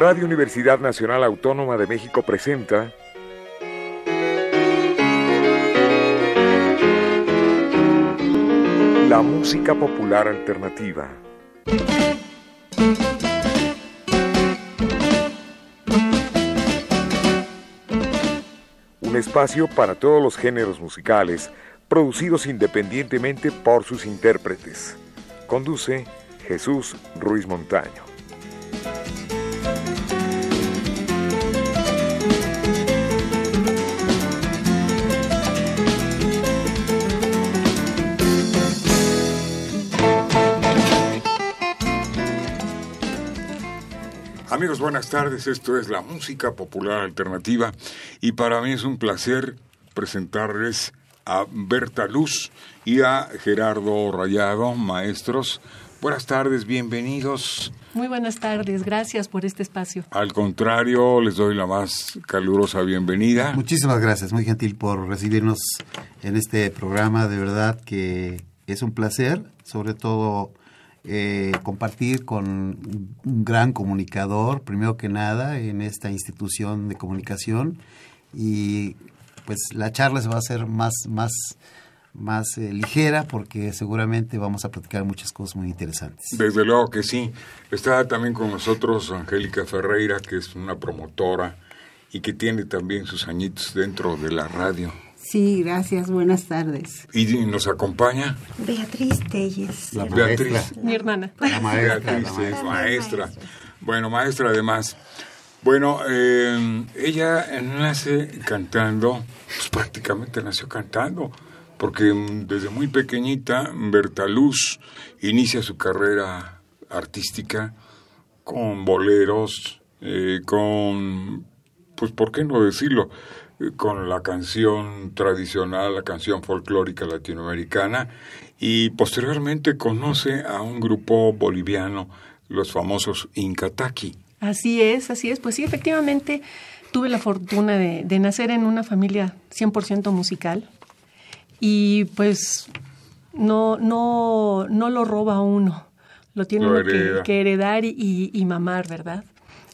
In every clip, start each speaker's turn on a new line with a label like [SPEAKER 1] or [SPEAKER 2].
[SPEAKER 1] Radio Universidad Nacional Autónoma de México presenta La música popular alternativa. Un espacio para todos los géneros musicales, producidos independientemente por sus intérpretes. Conduce Jesús Ruiz Montaño. Amigos, buenas tardes. Esto es la música popular alternativa y para mí es un placer presentarles a Berta Luz y a Gerardo Rayado, maestros. Buenas tardes, bienvenidos.
[SPEAKER 2] Muy buenas tardes, gracias por este espacio.
[SPEAKER 1] Al contrario, les doy la más calurosa bienvenida.
[SPEAKER 3] Muchísimas gracias, muy gentil por recibirnos en este programa, de verdad que es un placer, sobre todo eh, compartir con un gran comunicador, primero que nada, en esta institución de comunicación y pues la charla se va a hacer más, más, más eh, ligera porque seguramente vamos a platicar muchas cosas muy interesantes.
[SPEAKER 1] Desde luego que sí. Está también con nosotros Angélica Ferreira, que es una promotora y que tiene también sus añitos dentro de la radio.
[SPEAKER 4] Sí, gracias. Buenas tardes.
[SPEAKER 1] ¿Y nos acompaña?
[SPEAKER 4] Beatriz Telles.
[SPEAKER 3] La
[SPEAKER 1] Beatriz.
[SPEAKER 3] maestra.
[SPEAKER 2] Mi hermana.
[SPEAKER 3] La maestra,
[SPEAKER 1] Beatriz
[SPEAKER 3] la maestra.
[SPEAKER 1] maestra. Bueno, maestra además. Bueno, eh, ella nace cantando, pues prácticamente nació cantando, porque mm, desde muy pequeñita Berta Luz inicia su carrera artística con boleros, eh, con, pues, ¿por qué no decirlo? Con la canción tradicional, la canción folclórica latinoamericana, y posteriormente conoce a un grupo boliviano, los famosos Incataqui.
[SPEAKER 2] Así es, así es. Pues sí, efectivamente tuve la fortuna de, de nacer en una familia 100% musical y pues no, no, no lo roba uno, lo tiene
[SPEAKER 1] Lo
[SPEAKER 2] uno que, que heredar y, y- y mamar, ¿verdad?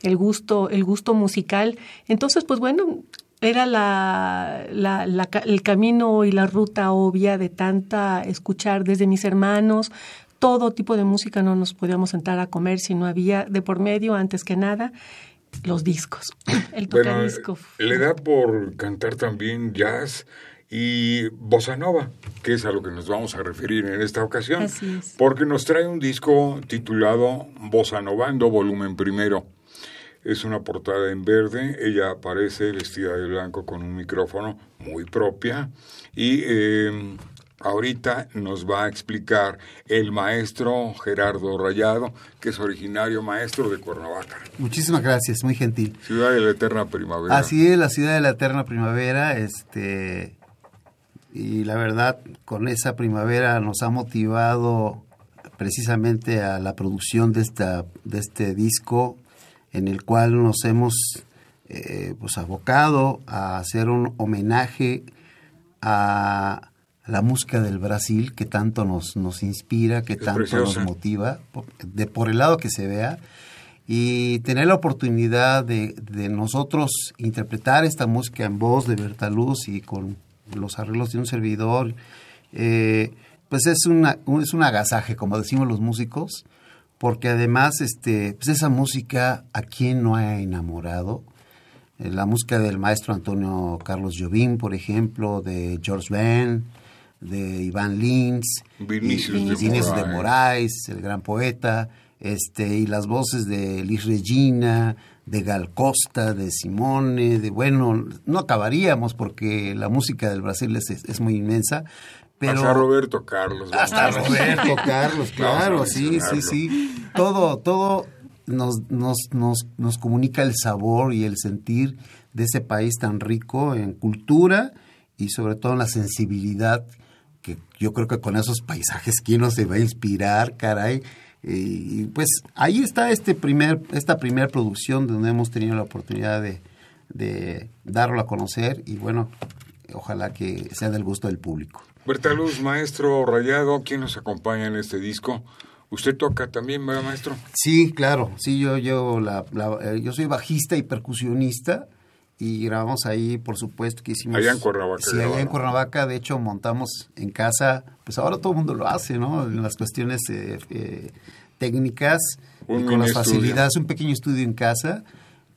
[SPEAKER 2] El gusto, el gusto musical. Entonces, pues bueno, era la, la- la ca- el camino y la ruta obvia de tanta escuchar desde mis hermanos. Todo tipo de música no nos podíamos sentar a comer si no había de por medio, antes que nada, los discos. El
[SPEAKER 1] Bueno,
[SPEAKER 2] tocadisco.
[SPEAKER 1] le da por cantar también jazz y bossa nova, que es a lo que nos vamos a referir en esta ocasión.
[SPEAKER 2] Así es.
[SPEAKER 1] Porque nos trae un disco titulado Bossa Novando, volumen primero. Es una portada en verde, ella aparece vestida de blanco con un micrófono muy propia y eh, ahorita nos va a explicar el maestro Gerardo Rayado, que es originario maestro de Cuernavaca,
[SPEAKER 3] Muchísimas gracias, muy gentil.
[SPEAKER 1] ciudad de la eterna primavera.
[SPEAKER 3] Así es, la ciudad de la eterna primavera, este, y la verdad, con esa primavera nos ha motivado precisamente a la producción de, esta, de este disco, en el cual nos hemos eh, pues abocado a hacer un homenaje a la música del Brasil que tanto nos, nos inspira, que
[SPEAKER 1] Es
[SPEAKER 3] tanto
[SPEAKER 1] preciosa.
[SPEAKER 3] nos motiva, de, por el lado que se vea, y tener la oportunidad de, de nosotros interpretar esta música en voz de Bertaluz y con los arreglos de un servidor, eh, pues es, una, un- es un agasaje, como decimos los músicos, porque además este, pues esa música a quién no ha enamorado, Eh, la música del maestro Antonio Carlos Jobim, por ejemplo, de George Ben, de Iván Lins,
[SPEAKER 1] Vinicius
[SPEAKER 3] y-
[SPEAKER 1] de
[SPEAKER 3] Vinicius de.
[SPEAKER 1] Moraes,
[SPEAKER 3] el gran poeta, este, y las voces de Liz Regina, de Gal Costa, de Simone, de bueno, no acabaríamos porque la música del Brasil es, es muy inmensa, pero
[SPEAKER 1] Hasta Roberto Carlos.
[SPEAKER 3] hasta
[SPEAKER 1] vamos.
[SPEAKER 3] Roberto Carlos, claro, sí, sí, sí. Todo, todo nos, nos, nos, nos comunica el sabor y el sentir de ese país tan rico en cultura y sobre todo en la sensibilidad que yo creo que con esos paisajes quién no se va a inspirar, caray. Y, y, pues ahí está este primer, esta primera producción donde hemos tenido la oportunidad de, de darlo a conocer y bueno, ojalá que sea del gusto del público.
[SPEAKER 1] Berta Luz, maestro Rayado, ¿quién nos acompaña en este disco? ¿Usted toca también, ¿verdad, maestro?
[SPEAKER 3] Sí, claro. Sí, yo, yo, la, la- eh, yo soy bajista y percusionista y grabamos ahí, por supuesto, que hicimos...
[SPEAKER 1] Allá en Cuernavaca
[SPEAKER 3] Sí, allá en. Cuernavaca, de hecho, montamos en casa, pues ahora todo el mundo lo hace, ¿no? En las cuestiones eh, eh, técnicas y con las
[SPEAKER 1] estudio.
[SPEAKER 3] facilidades, un pequeño estudio en casa,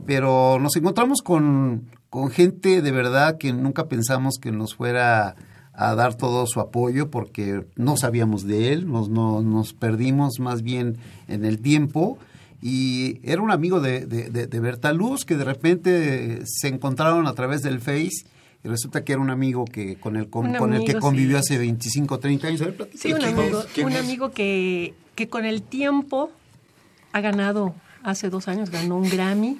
[SPEAKER 3] pero nos encontramos con, con gente de verdad que nunca pensamos que nos fuera a dar todo su apoyo porque no sabíamos de él, nos, no- nos perdimos más bien en el tiempo y era un amigo de, de, de, de Berta Luz que de repente se encontraron a través del Face y resulta que era un amigo que con el, con, con el que convivió
[SPEAKER 2] sí.
[SPEAKER 3] hace 25, 30 años. A ver,
[SPEAKER 2] Sí, un
[SPEAKER 1] ¿Quién
[SPEAKER 2] amigo, un amigo que, que con el tiempo ha ganado, hace dos años ganó un Grammy.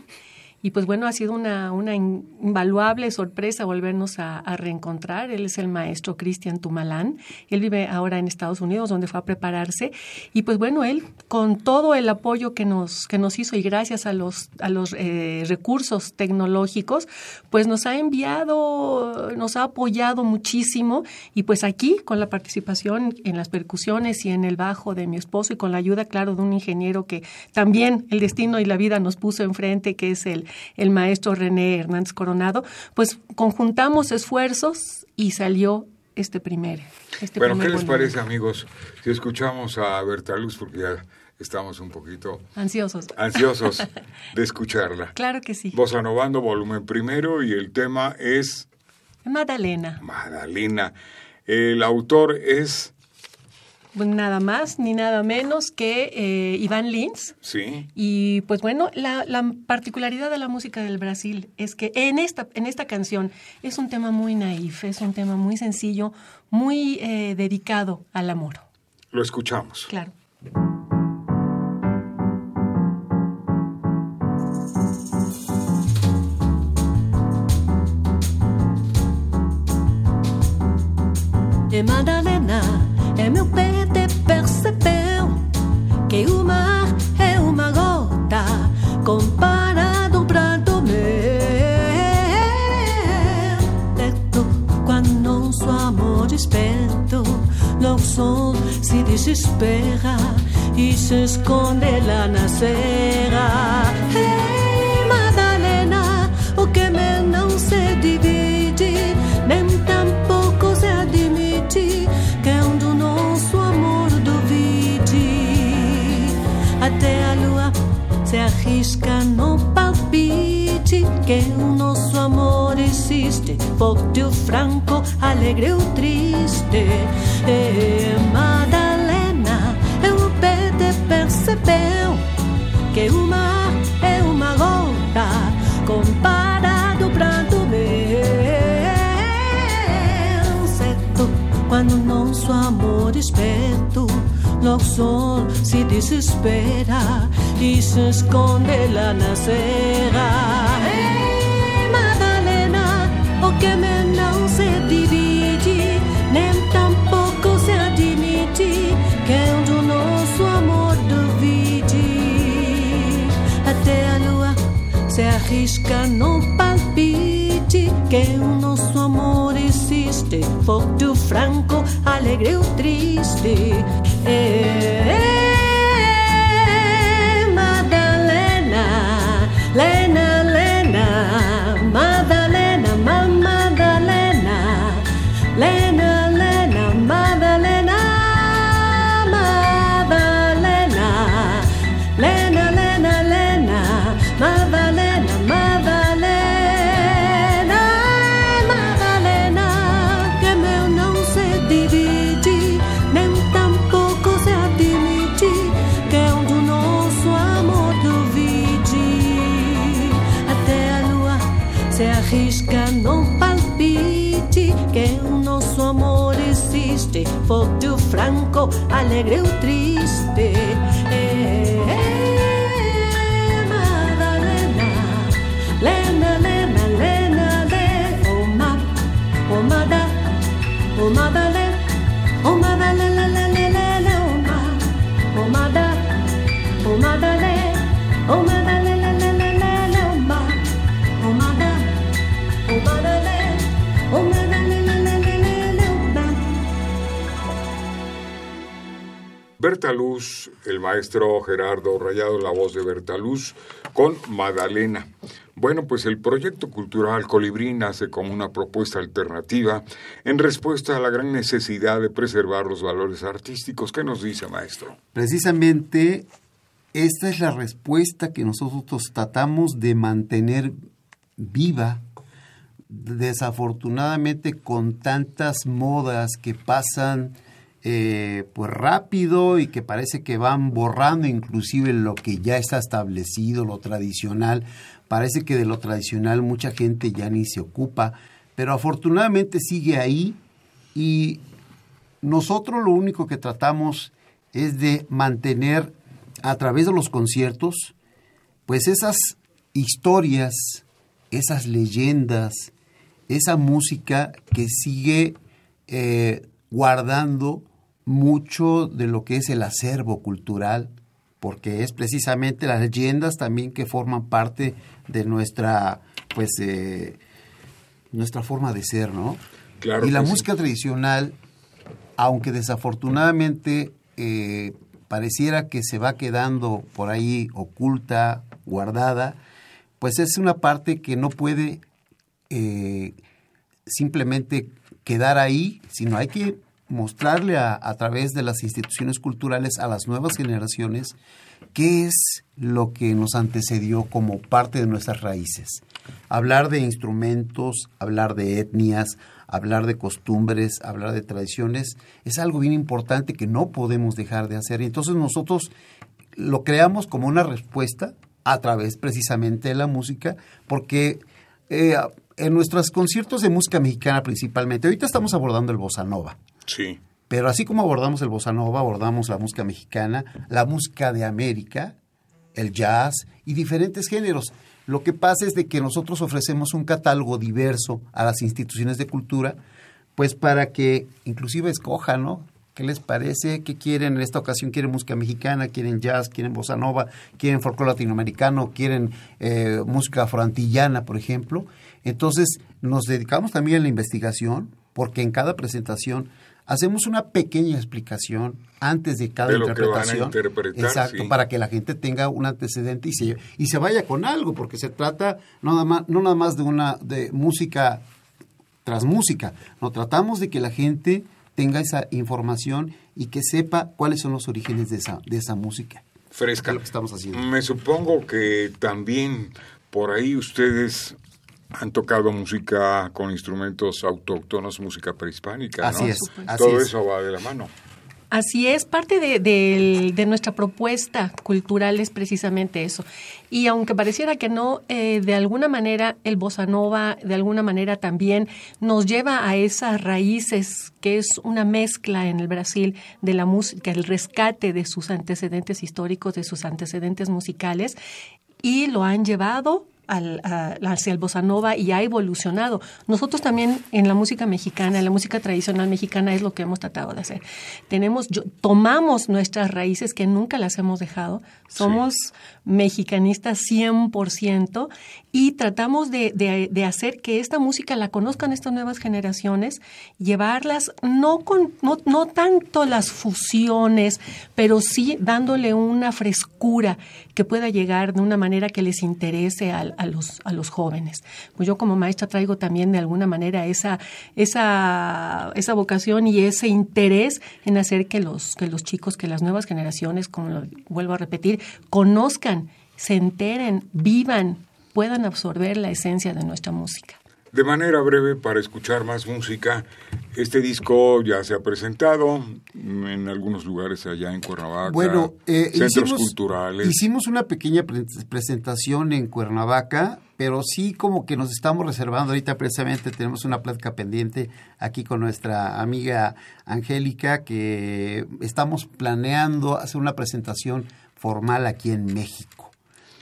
[SPEAKER 2] Y pues bueno, ha sido una, una in- invaluable sorpresa volvernos a, a reencontrar. Él es el maestro Cristian Tumalán. Él vive ahora en Estados Unidos, donde fue a prepararse. Y pues bueno, él, con todo el apoyo que nos, que nos hizo y gracias a los, a los eh, recursos tecnológicos, pues nos ha enviado, nos ha apoyado muchísimo. Y pues aquí, con la participación en las percusiones y en el bajo de mi esposo y con la ayuda, claro, de un ingeniero que también el destino y la vida nos puso enfrente, que es el, el maestro René Hernández Coronado, pues conjuntamos esfuerzos y salió este primer. Este
[SPEAKER 1] Bueno, ¿qué les
[SPEAKER 2] volumen.
[SPEAKER 1] parece, amigos? Si escuchamos a Berta Luz, porque ya estamos un poquito
[SPEAKER 2] Ansiosos.
[SPEAKER 1] ansiosos de escucharla.
[SPEAKER 2] Claro que sí.
[SPEAKER 1] Bossa Novando, volumen primero, y el tema es
[SPEAKER 2] Magdalena.
[SPEAKER 1] Magdalena. El autor es,
[SPEAKER 2] nada más ni nada menos que eh, Iván Lins.
[SPEAKER 1] sí,
[SPEAKER 2] Y pues bueno, la, la particularidad de la música del Brasil es que en esta, en esta canción es un tema muy naif, es un tema muy sencillo, muy eh, dedicado al amor.
[SPEAKER 1] lo escuchamos.
[SPEAKER 2] Claro.
[SPEAKER 5] Madalena, é meu pé percebeu que o mar é uma gota comparado pra dormir. Perto, quando nosso amor desperto, o sol se desespera e se esconde lá na serra. Ei, forte ou franco, alegre ou triste. E Madalena, eu pé te percebeu que o mar é uma gota comparado pra dormir. Certo, quando nosso amor desperto, logo o sol se desespera e se esconde lá na serra. O me não se divide, nem tampouco se admite que é do nosso amor duvide. Até a lua se arrisca no palpite que o nosso amor existe, ou franco, alegre ou triste. É, ou franco, alegre ou triste. Madalena, Lena, Lena, oh, ma.
[SPEAKER 1] Berta Luz, el maestro Gerardo Rayado, la voz de Berta Luz, con Magdalena. Bueno, pues el proyecto cultural Colibrí nace como una propuesta alternativa en respuesta a la gran necesidad de preservar los valores artísticos. ¿Qué nos dice, maestro?
[SPEAKER 3] Precisamente esta es la respuesta que nosotros tratamos de mantener viva. Desafortunadamente con tantas modas que pasan eh, pues rápido y que parece que van borrando inclusive lo que ya está establecido, lo tradicional. Parece que de lo tradicional mucha gente ya ni se ocupa, pero afortunadamente sigue ahí y nosotros lo único que tratamos es de mantener a través de los conciertos, pues esas historias, esas leyendas, esa música que sigue eh, guardando mucho de lo que es el acervo cultural, porque es precisamente las leyendas también que forman parte de nuestra, pues, eh, nuestra forma de ser, ¿no?
[SPEAKER 1] Claro
[SPEAKER 3] y la
[SPEAKER 1] sí.
[SPEAKER 3] música tradicional, aunque desafortunadamente eh, pareciera que se va quedando por ahí oculta, guardada, pues es una parte que no puede eh, simplemente quedar ahí, sino hay que mostrarle a, a través de las instituciones culturales a las nuevas generaciones qué es lo que nos antecedió como parte de nuestras raíces. Hablar de instrumentos, hablar de etnias, hablar de costumbres, hablar de tradiciones, es algo bien importante que no podemos dejar de hacer. Y entonces nosotros lo creamos como una respuesta a través precisamente de la música, porque eh, en nuestros conciertos de música mexicana principalmente, ahorita estamos abordando el bossa nova,
[SPEAKER 1] Sí.
[SPEAKER 3] pero así como abordamos el bossa nova, abordamos la música mexicana, la música de América, el jazz y diferentes géneros. Lo que pasa es de que nosotros ofrecemos un catálogo diverso a las instituciones de cultura, pues para que inclusive escojan, ¿no? ¿Qué les parece? ¿Qué quieren? En esta ocasión quieren música mexicana, quieren jazz, quieren bossa nova, quieren folclore latinoamericano, quieren eh, música afroantillana, por ejemplo. Entonces, nos dedicamos también a la investigación, porque en cada presentación hacemos una pequeña explicación antes de cada
[SPEAKER 1] De lo que van a
[SPEAKER 3] interpretación.
[SPEAKER 1] interpretar,
[SPEAKER 3] Exacto,
[SPEAKER 1] sí.
[SPEAKER 3] para que la gente tenga un antecedente y se, y se vaya con algo, porque se trata no nada más, no nada más de una de música tras música, no tratamos de que la gente tenga esa información y que sepa cuáles son los orígenes de esa, de esa música.
[SPEAKER 1] Fresca.
[SPEAKER 3] Es lo que estamos haciendo.
[SPEAKER 1] Me supongo que también por ahí ustedes han tocado música con instrumentos autóctonos, música prehispánica, ¿no?
[SPEAKER 3] Así es, así
[SPEAKER 1] Todo
[SPEAKER 3] es.
[SPEAKER 1] eso va de la mano.
[SPEAKER 5] Así es, parte de, de nuestra propuesta cultural es precisamente eso. Y aunque pareciera que no, eh, de alguna manera el bossa nova, de alguna manera también nos lleva a esas raíces que es una mezcla en el Brasil de la música, el rescate de sus antecedentes históricos, de sus antecedentes musicales, y lo han llevado al, a- hacia el bossa nova y ha evolucionado. Nosotros también en la música mexicana, en la música tradicional mexicana es lo que hemos tratado de hacer. Tenemos, yo- tomamos nuestras raíces que nunca las hemos dejado, somos mexicanistas 100% y tratamos de, de- de hacer que esta música la conozcan estas nuevas generaciones, llevarlas no con no, no tanto las fusiones, pero sí dándole una frescura que pueda llegar de una manera que les interese al- a, los, a los jóvenes. Pues yo como maestra traigo también de alguna manera esa, esa, esa vocación y ese interés en hacer que los, que los chicos, que las nuevas generaciones, como lo vuelvo a repetir, conozcan, se enteren, vivan, puedan absorber la esencia de nuestra música.
[SPEAKER 1] De manera breve, para escuchar más música, este disco ya se ha presentado en algunos lugares allá en Cuernavaca,
[SPEAKER 3] Bueno, eh,
[SPEAKER 1] centros
[SPEAKER 3] hicimos,
[SPEAKER 1] culturales.
[SPEAKER 3] hicimos una pequeña pre- presentación en Cuernavaca, pero sí como que nos estamos reservando. Ahorita precisamente tenemos una plática pendiente aquí con nuestra amiga Angélica, que estamos planeando hacer una presentación formal aquí en México.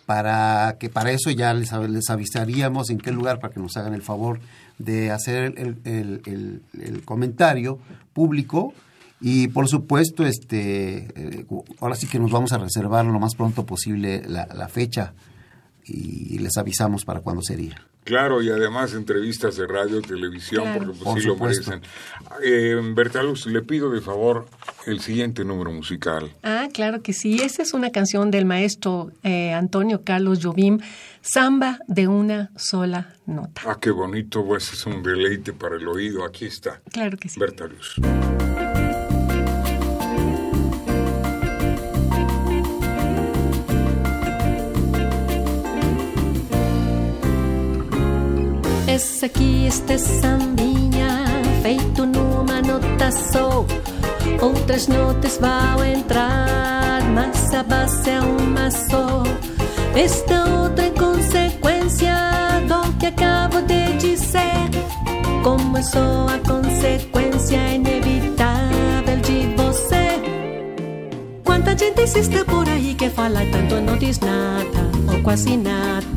[SPEAKER 3] Para que para eso ya les, av- les avisaríamos en qué lugar para que nos hagan el favor de hacer el, el- el- el comentario público y por supuesto, este, eh, ahora sí que nos vamos a reservar lo más pronto posible la, la fecha y les avisamos para cuándo sería.
[SPEAKER 1] Claro, y además entrevistas de radio, televisión,
[SPEAKER 2] Claro.
[SPEAKER 1] porque pues,
[SPEAKER 3] Por
[SPEAKER 1] sí lo merecen. Eh, Bertaluz, le pido de favor el siguiente número musical.
[SPEAKER 2] Ah, claro que sí. Esa es una canción del maestro eh, Antonio Carlos Jobim, Samba de una sola nota.
[SPEAKER 1] Ah, qué bonito, pues es un deleite para el oído. Aquí está.
[SPEAKER 2] Claro que sí.
[SPEAKER 1] Bertaluz.
[SPEAKER 5] Esse aqui, este sambinha, feito numa nota só. Outras notas vão entrar, mas a base é uma só. Esta outra é consequência do que acabo de dizer. Como é só a consequência inevitável de você. Quanta gente existe por aí que fala tanto não diz nada, ou quase nada.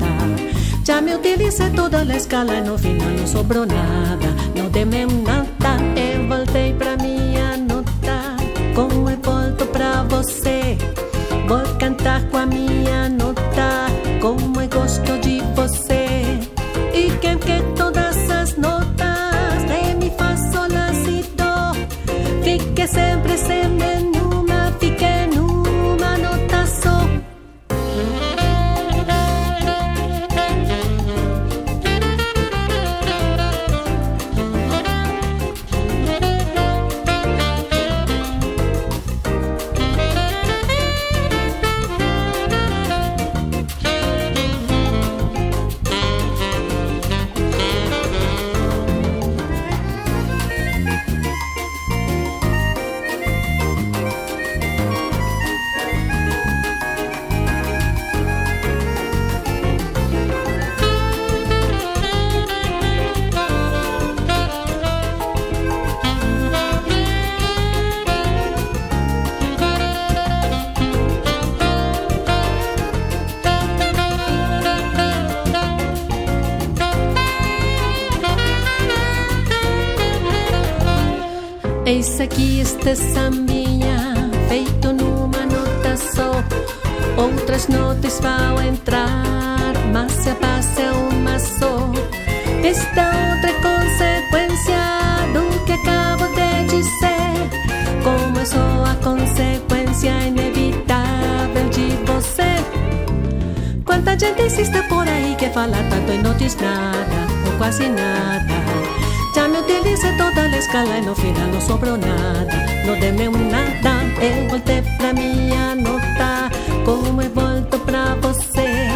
[SPEAKER 5] Já me utilizei toda a escala no final não sobrou nada. Não dei-me um nada, eu voltei pra minha nota. Como eu volto pra você, vou cantar com a minha Eis aqui este sambinha, feito numa nota só. Outras notas vão entrar, mas a base é uma só. Esta outra é consequência do que acabo de dizer. Como é só a consequência inevitável de você. Quanta gente existe por aí que fala tanto e não diz nada, ou quase nada. Já me utilizei toda a escala e no final não sobrou nada. Não dei-me um nada, eu voltei pra minha nota. Como eu volto pra você,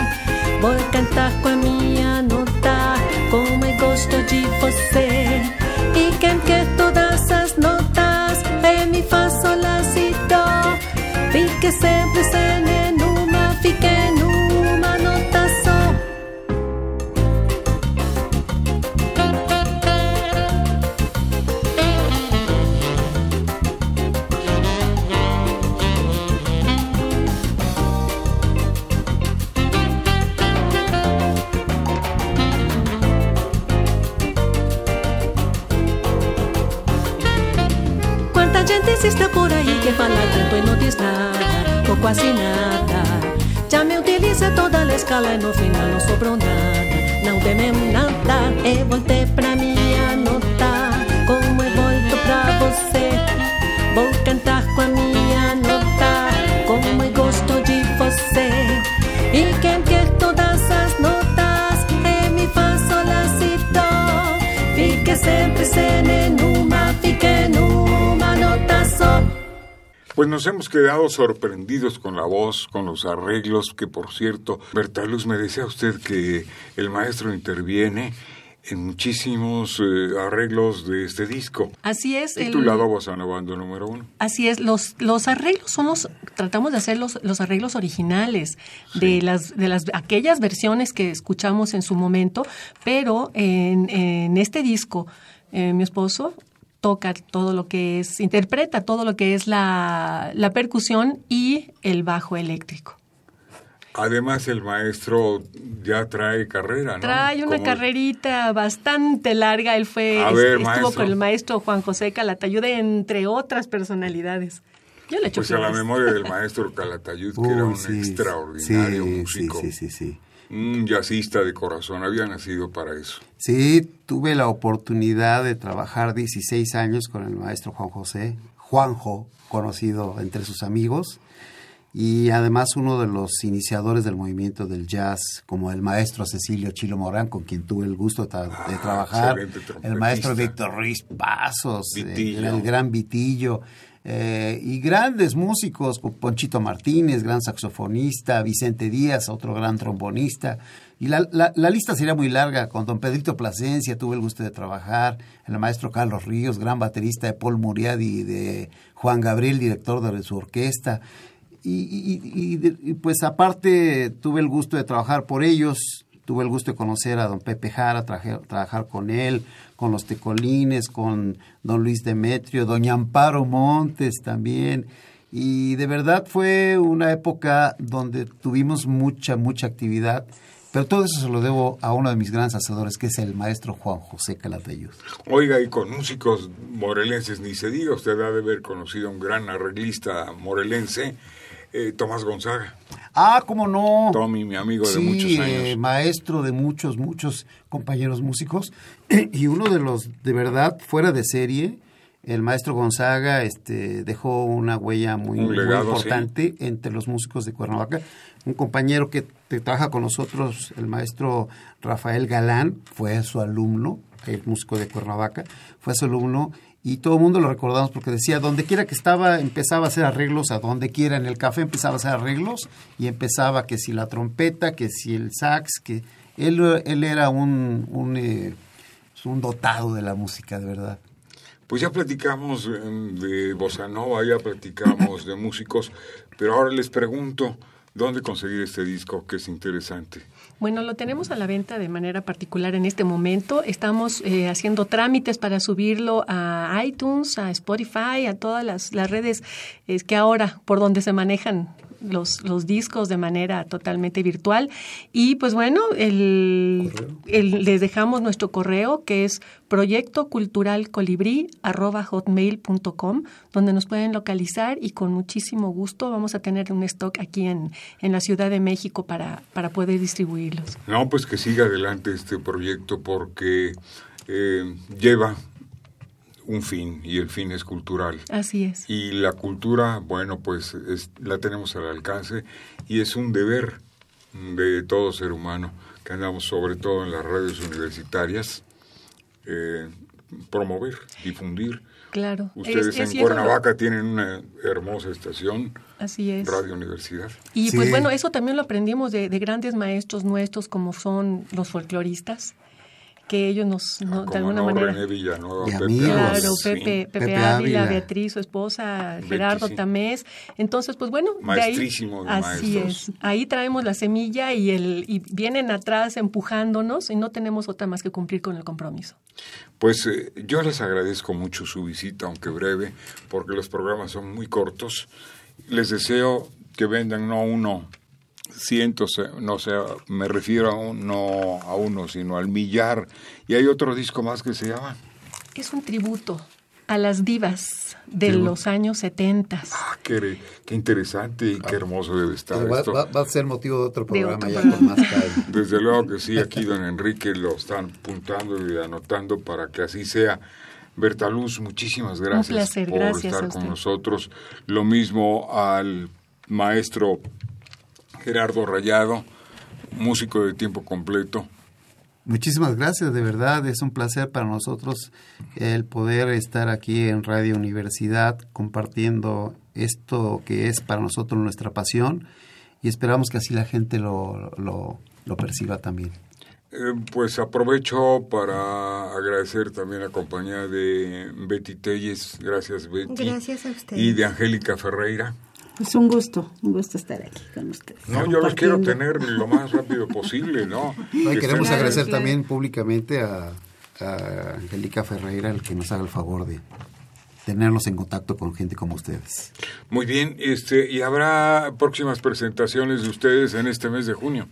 [SPEAKER 5] vou cantar com a minha nota. Como eu gosto de você. E quem quer escala e no final não sobrou nada. Não dei mesmo nada, eu voltei
[SPEAKER 1] Pues nos hemos quedado sorprendidos con la voz, con los arreglos, que por cierto, Bertaluz, me decía usted que el maestro interviene en muchísimos eh, arreglos de este disco.
[SPEAKER 2] Así es.
[SPEAKER 1] Titulado Bossa Bando número uno.
[SPEAKER 2] Así es, los, los arreglos son los, tratamos de hacer los, los arreglos originales de las, de las, aquellas versiones que escuchamos en su momento, pero en, en este disco, eh, mi esposo toca todo lo que es, interpreta todo lo que es la, la percusión y el bajo eléctrico.
[SPEAKER 1] Además, el maestro ya trae carrera, ¿no?
[SPEAKER 2] Trae una carrerita bastante larga. Él fue
[SPEAKER 1] A
[SPEAKER 2] es-
[SPEAKER 1] ver,
[SPEAKER 2] estuvo
[SPEAKER 1] maestro.
[SPEAKER 2] con el maestro Juan José Calatayud, entre otras personalidades. Yo le echo
[SPEAKER 1] Pues a la memoria del maestro Calatayud, que era un
[SPEAKER 3] sí,
[SPEAKER 1] extraordinario
[SPEAKER 3] sí,
[SPEAKER 1] músico.
[SPEAKER 3] Sí, sí, sí, sí.
[SPEAKER 1] Un jazzista de corazón, había nacido para eso.
[SPEAKER 3] Sí, tuve la oportunidad de trabajar 16 años con el maestro Juan José, Juanjo, conocido entre sus amigos, y además uno de los iniciadores del movimiento del jazz, como el maestro Cecilio Chilo Morán, con quien tuve el gusto de,
[SPEAKER 1] Ah,
[SPEAKER 3] trabajar, el maestro Víctor Ruiz Pasos, eh, el gran Vitillo, eh, y grandes músicos, Ponchito Martínez, gran saxofonista, Vicente Díaz, otro gran trombonista, y la, la- la lista sería muy larga, con don Pedrito Plasencia tuve el gusto de trabajar, el maestro Carlos Ríos, gran baterista de Paul Muriadi y de Juan Gabriel, director de su orquesta, y, y- y- y, pues aparte tuve el gusto de trabajar por ellos, tuve el gusto de conocer a don Pepe Jara, traje- trabajar con él, con los Tecolines, con don Luis Demetrio, doña Amparo Montes también. Y de verdad fue una época donde tuvimos mucha, mucha actividad. Pero todo eso se lo debo a uno de mis grandes hacedores, que es el maestro Juan José Calatayud.
[SPEAKER 1] Oiga, y con músicos morelenses ni se diga, usted ha de haber conocido a un gran arreglista morelense, eh, Tomás Gonzaga.
[SPEAKER 3] Ah, cómo no.
[SPEAKER 1] Tommy, mi amigo de
[SPEAKER 3] Sí,
[SPEAKER 1] muchos años.
[SPEAKER 3] eh, maestro de muchos, muchos compañeros músicos. y uno de los, de verdad, fuera de serie, el maestro Gonzaga este, dejó una huella muy,
[SPEAKER 1] Un
[SPEAKER 3] muy importante entre los músicos de Cuernavaca. Un compañero que, que trabaja con nosotros, el maestro Rafael Galán, fue su alumno, el músico de Cuernavaca, fue su alumno y todo el mundo lo recordamos porque decía, donde quiera que estaba, empezaba a hacer arreglos, a donde quiera en el café empezaba a hacer arreglos y empezaba que si la trompeta, que si el sax, que él, él era un, un, eh, un dotado de la música, de verdad.
[SPEAKER 1] Pues ya platicamos eh, de bossa nova, ya platicamos de músicos, pero ahora les pregunto, ¿dónde conseguir este disco que es interesante?
[SPEAKER 5] Bueno, lo tenemos a la venta de manera particular en este momento. Estamos eh, haciendo trámites para subirlo a iTunes, a Spotify, a todas las, las redes que ahora por donde se manejan los, los discos de manera totalmente virtual. Y pues bueno, el, el- les dejamos nuestro correo que es proyectoculturalcolibrí.com, donde nos pueden localizar y con muchísimo gusto vamos a tener un stock aquí en, en la Ciudad de México para, para poder distribuirlos.
[SPEAKER 1] No, pues que siga adelante este proyecto porque eh, lleva un fin y el fin es cultural.
[SPEAKER 5] Así es.
[SPEAKER 1] Y la cultura, bueno, pues es- la tenemos al alcance y es un deber de todo ser humano que andamos sobre todo en las radios universitarias eh, promover, difundir.
[SPEAKER 5] Claro.
[SPEAKER 1] Ustedes
[SPEAKER 5] Es- es
[SPEAKER 1] en Cuernavaca tienen una hermosa estación,
[SPEAKER 5] Así es.
[SPEAKER 1] Radio Universidad.
[SPEAKER 5] Y pues bueno, eso también lo aprendimos de, de grandes maestros nuestros como son los folcloristas, que ellos nos, no- de alguna
[SPEAKER 1] no,
[SPEAKER 5] manera...
[SPEAKER 1] René Villanueva,
[SPEAKER 3] Y
[SPEAKER 1] Pepe
[SPEAKER 3] amigos.
[SPEAKER 1] Ávila,
[SPEAKER 5] Claro,
[SPEAKER 1] sí.
[SPEAKER 5] Pepe, Pepe,
[SPEAKER 3] Pepe
[SPEAKER 5] Ávila,
[SPEAKER 3] Ávila.
[SPEAKER 5] Beatriz, su esposa, Gerardo
[SPEAKER 1] sí.
[SPEAKER 5] Tamés. Entonces, pues bueno, de ahí,
[SPEAKER 1] Maestrísimo de
[SPEAKER 5] así
[SPEAKER 1] maestros.
[SPEAKER 5] es. Ahí traemos la semilla y, el, y vienen atrás empujándonos y no tenemos otra más que cumplir con el compromiso.
[SPEAKER 1] Pues eh, yo les agradezco mucho su visita, aunque breve, porque los programas son muy cortos. Les deseo que vendan no uno, cientos, no sé, me refiero a un- no a uno, sino al millar. Y hay otro disco más que se llama.
[SPEAKER 5] Es un tributo a las divas de los años 70.
[SPEAKER 1] Ah, qué, qué interesante y qué hermoso debe estar
[SPEAKER 3] Va,
[SPEAKER 1] esto.
[SPEAKER 3] va- va a ser motivo de otro
[SPEAKER 5] De
[SPEAKER 3] programa
[SPEAKER 5] otro
[SPEAKER 3] ya
[SPEAKER 5] programa.
[SPEAKER 3] con más calma.
[SPEAKER 1] Desde luego que sí, aquí don Enrique lo están apuntando y anotando para que así sea. Berta Luz, muchísimas gracias
[SPEAKER 5] placer,
[SPEAKER 1] por
[SPEAKER 5] gracias
[SPEAKER 1] estar
[SPEAKER 5] a
[SPEAKER 1] con nosotros. Lo mismo al maestro Gerardo Rayado, músico de tiempo completo.
[SPEAKER 3] Muchísimas gracias, de verdad, es un placer para nosotros el poder estar aquí en Radio Universidad compartiendo esto que es para nosotros nuestra pasión y esperamos que así la gente lo, lo, lo perciba también.
[SPEAKER 1] Eh, pues aprovecho para agradecer también la compañía de Betty Telles, gracias Betty.
[SPEAKER 4] Gracias a ustedes.
[SPEAKER 1] Y de Angélica Ferreira.
[SPEAKER 4] Pues un gusto, un gusto estar aquí con ustedes.
[SPEAKER 1] No, yo los quiero tener lo más rápido posible, ¿no?
[SPEAKER 3] No, y
[SPEAKER 1] Que
[SPEAKER 3] queremos agradecer
[SPEAKER 5] claro.
[SPEAKER 3] también públicamente a, a Angélica Ferreira el que nos haga el favor de tenernos en contacto con gente como ustedes.
[SPEAKER 1] Muy bien, este, y habrá próximas presentaciones de ustedes en este mes de junio.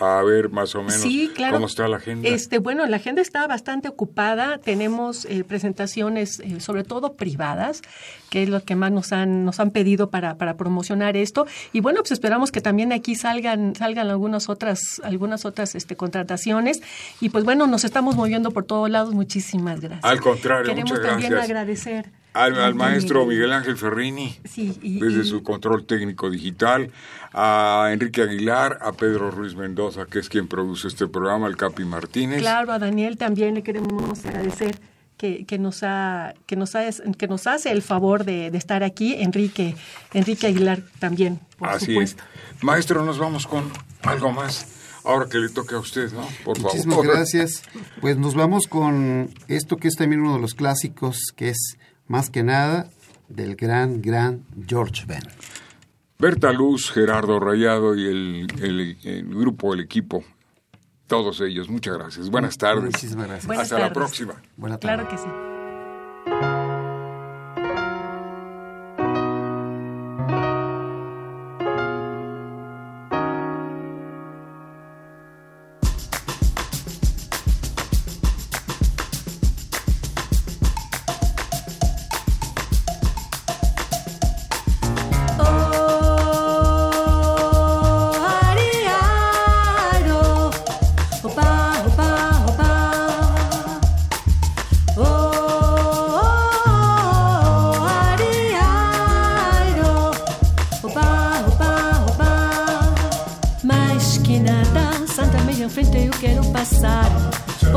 [SPEAKER 1] A ver más o menos
[SPEAKER 2] Sí, claro.
[SPEAKER 1] cómo está la agenda.
[SPEAKER 2] Este, bueno, la agenda está bastante ocupada. Tenemos eh, presentaciones, eh, sobre todo privadas, que es lo que más nos han, nos han pedido para, para promocionar esto. Y bueno, pues esperamos que también aquí salgan, salgan algunas otras, algunas otras este, contrataciones. Y pues bueno, nos estamos moviendo por todos lados. Muchísimas gracias.
[SPEAKER 1] Al contrario,
[SPEAKER 2] Queremos
[SPEAKER 1] muchas
[SPEAKER 2] también
[SPEAKER 1] gracias.
[SPEAKER 2] agradecer
[SPEAKER 1] al, al maestro
[SPEAKER 2] Miguel.
[SPEAKER 1] Ángel Ferrini,
[SPEAKER 2] Sí, y-
[SPEAKER 1] desde
[SPEAKER 2] y-
[SPEAKER 1] su control técnico digital, a Enrique Aguilar, a Pedro Ruiz Mendoza, que es quien produce este programa, al Capi Martínez.
[SPEAKER 2] Claro, a Daniel también le queremos agradecer que, que nos ha, que nos ha- que nos hace el favor de, de estar aquí, Enrique, Enrique Aguilar también, por
[SPEAKER 1] Así
[SPEAKER 2] supuesto.
[SPEAKER 1] es. Maestro, nos vamos con algo más. Ahora que le toque a usted, ¿no? Por
[SPEAKER 3] Muchísimas
[SPEAKER 1] favor.
[SPEAKER 3] gracias. Pues nos vamos con esto que es también uno de los clásicos, que es más que nada del gran, gran George Ben.
[SPEAKER 1] Berta Luz, Gerardo Rayado y el, el- el grupo, el equipo, todos ellos. Muchas gracias. Buenas tardes.
[SPEAKER 3] Muchísimas gracias.
[SPEAKER 2] Buenas
[SPEAKER 1] Hasta la
[SPEAKER 2] tardes.
[SPEAKER 1] próxima.
[SPEAKER 3] Buena tarde.
[SPEAKER 2] Claro que sí.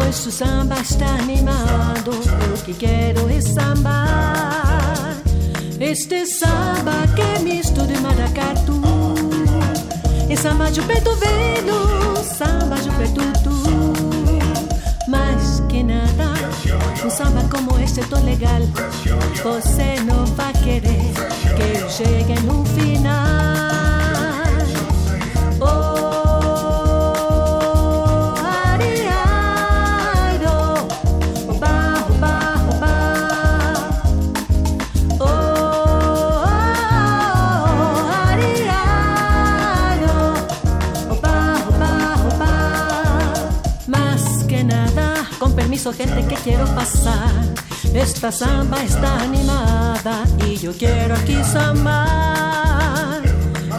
[SPEAKER 5] O samba está animado, eu que quero é sambar. Este samba que é misto de maracatu É samba de preto velho, samba de preto tu Mais que nada, um samba como este é tão legal Você não vai querer que eu chegue no final Nada, con permiso, gente que quiero pasar. Esta samba está animada y yo quiero aquí sambar.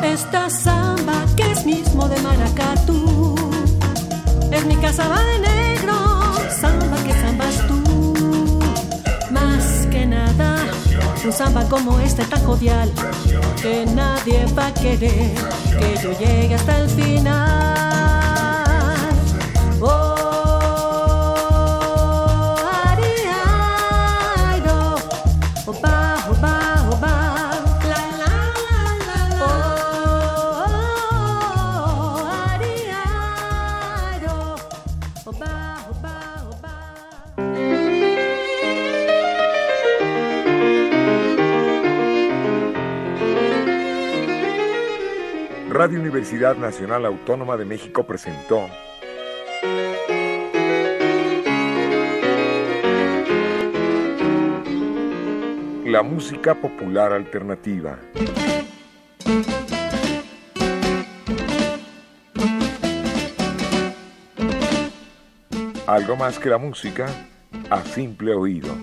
[SPEAKER 5] Esta samba que es mismo de maracatú. Es mi casa va de negro, samba que zambas tú. Más que nada, un samba como este tan jovial, que nadie va a querer que yo llegue hasta el final.
[SPEAKER 6] Radio Universidad Nacional Autónoma de México presentó La música popular alternativa. Algo más que la música a simple oído.